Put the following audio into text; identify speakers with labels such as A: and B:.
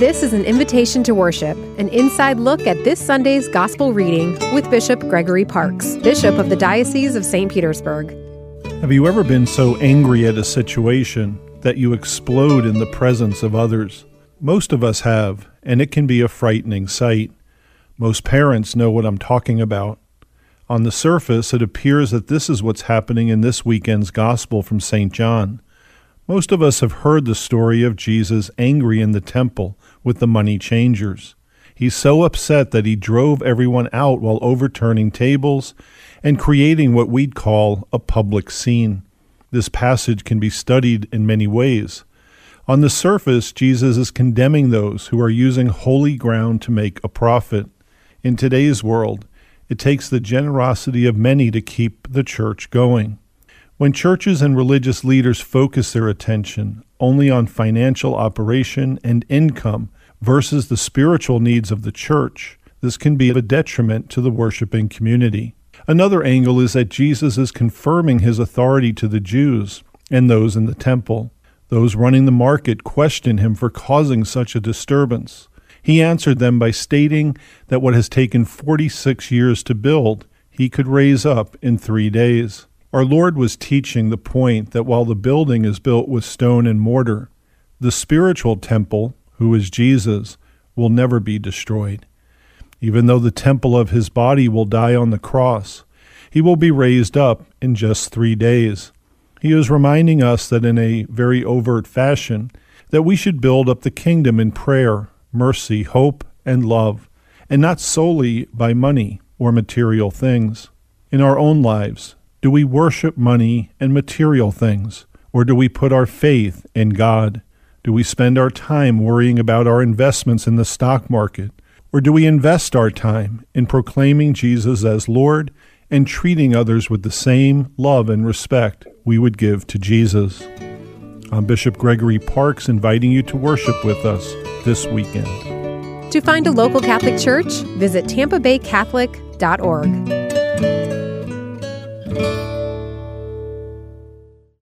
A: This is an invitation to worship, an inside look at this Sunday's gospel reading with Bishop Gregory Parks, Bishop of the Diocese of St. Petersburg.
B: Have you ever been so angry at a situation that you explode in the presence of others? Most of us have, and it can be a frightening sight. Most parents know what I'm talking about. On the surface, it appears that this is what's happening in this weekend's Gospel from St. John. Most of us have heard the story of Jesus angry in the temple with the money changers. He's so upset that he drove everyone out while overturning tables and creating what we'd call a public scene. This passage can be studied in many ways. On the surface, Jesus is condemning those who are using holy ground to make a profit. In today's world, it takes the generosity of many to keep the church going. When churches and religious leaders focus their attention only on financial operation and income versus the spiritual needs of the church, this can be a detriment to the worshiping community. Another angle is that Jesus is confirming his authority to the Jews and those in the temple. Those running the market question him for causing such a disturbance. He answered them by stating that what has taken 46 years to build, he could raise up in three days. Our Lord was teaching the point that while the building is built with stone and mortar, the spiritual temple, who is Jesus, will never be destroyed. Even though the temple of his body will die on the cross, he will be raised up in just three days. He is reminding us that in a very overt fashion, that we should build up the kingdom in prayer, mercy, hope, and love, and not solely by money or material things. In our own lives, do we worship money and material things, or do we put our faith in God? Do we spend our time worrying about our investments in the stock market, or do we invest our time in proclaiming Jesus as Lord and treating others with the same love and respect we would give to Jesus? I'm Bishop Gregory Parks inviting you to worship with us this weekend.
A: To find a local Catholic church, visit tampabaycatholic.org.